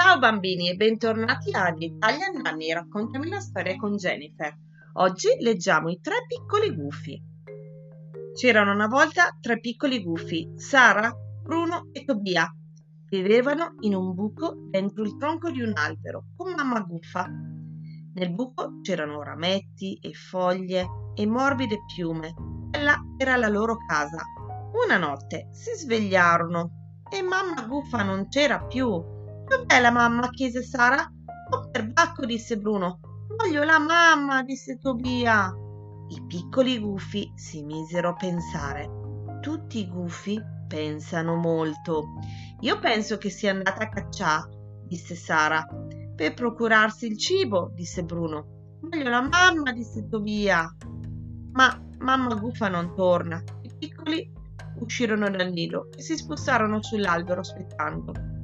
Ciao bambini e bentornati a Italian Nanny, raccontami la storia con Jennifer. Oggi leggiamo i tre piccoli gufi. C'erano una volta tre piccoli gufi, Sara, Bruno e Tobia. Vivevano in un buco dentro il tronco di un albero con mamma gufa. Nel buco c'erano rametti e foglie e morbide piume. Quella era la loro casa. Una notte si svegliarono e mamma gufa non c'era più Dov'è la mamma? chiese Sara. Oh, perbacco, disse Bruno. Voglio la mamma, disse Tobia. I piccoli gufi si misero a pensare. Tutti i gufi pensano molto. Io penso che sia andata a cacciare, disse Sara. Per procurarsi il cibo, disse Bruno. Voglio la mamma, disse Tobia. Ma mamma gufa non torna. I piccoli uscirono dal nido e si spostarono sull'albero aspettando.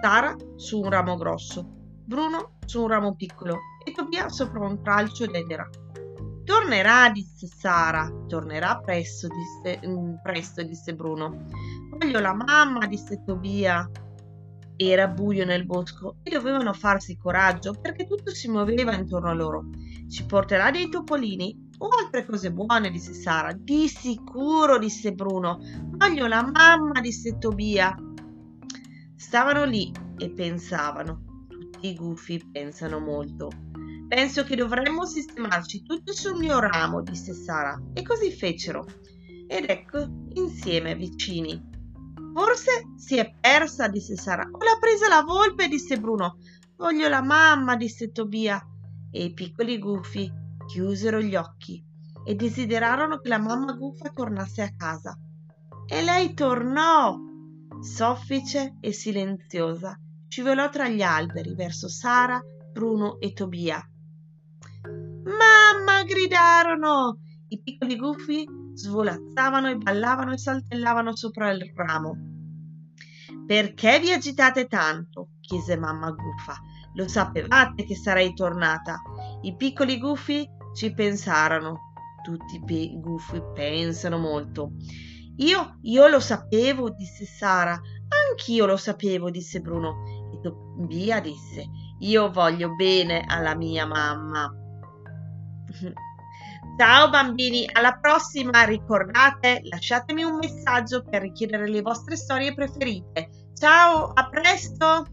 Sara su un ramo grosso, Bruno su un ramo piccolo e Tobia sopra un tralcio d'edera. Tornerà, disse Sara. Tornerà presto, disse, mm, presto, disse Bruno. Voglio la mamma, disse Tobia. Era buio nel bosco e dovevano farsi coraggio perché tutto si muoveva intorno a loro. Ci porterà dei topolini o altre cose buone, disse Sara. Di sicuro, disse Bruno. Voglio la mamma, disse Tobia. Stavano lì e pensavano. Tutti i gufi pensano molto. Penso che dovremmo sistemarci tutti sul mio ramo, disse Sara. E così fecero. Ed ecco, insieme, vicini. Forse si è persa, disse Sara. O l'ha presa la volpe, disse Bruno. Voglio la mamma, disse Tobia. E i piccoli gufi chiusero gli occhi e desiderarono che la mamma guffa tornasse a casa. E lei tornò soffice e silenziosa, scivolò tra gli alberi verso Sara, Bruno e Tobia. Mamma! gridarono! I piccoli gufi svolazzavano e ballavano e saltellavano sopra il ramo. Perché vi agitate tanto? chiese mamma guffa. Lo sapevate che sarei tornata. I piccoli gufi ci pensarono. Tutti i gufi pensano molto. Io, io lo sapevo, disse Sara. Anch'io lo sapevo, disse Bruno. E Tobia disse, io voglio bene alla mia mamma. Ciao bambini, alla prossima ricordate, lasciatemi un messaggio per richiedere le vostre storie preferite. Ciao, a presto!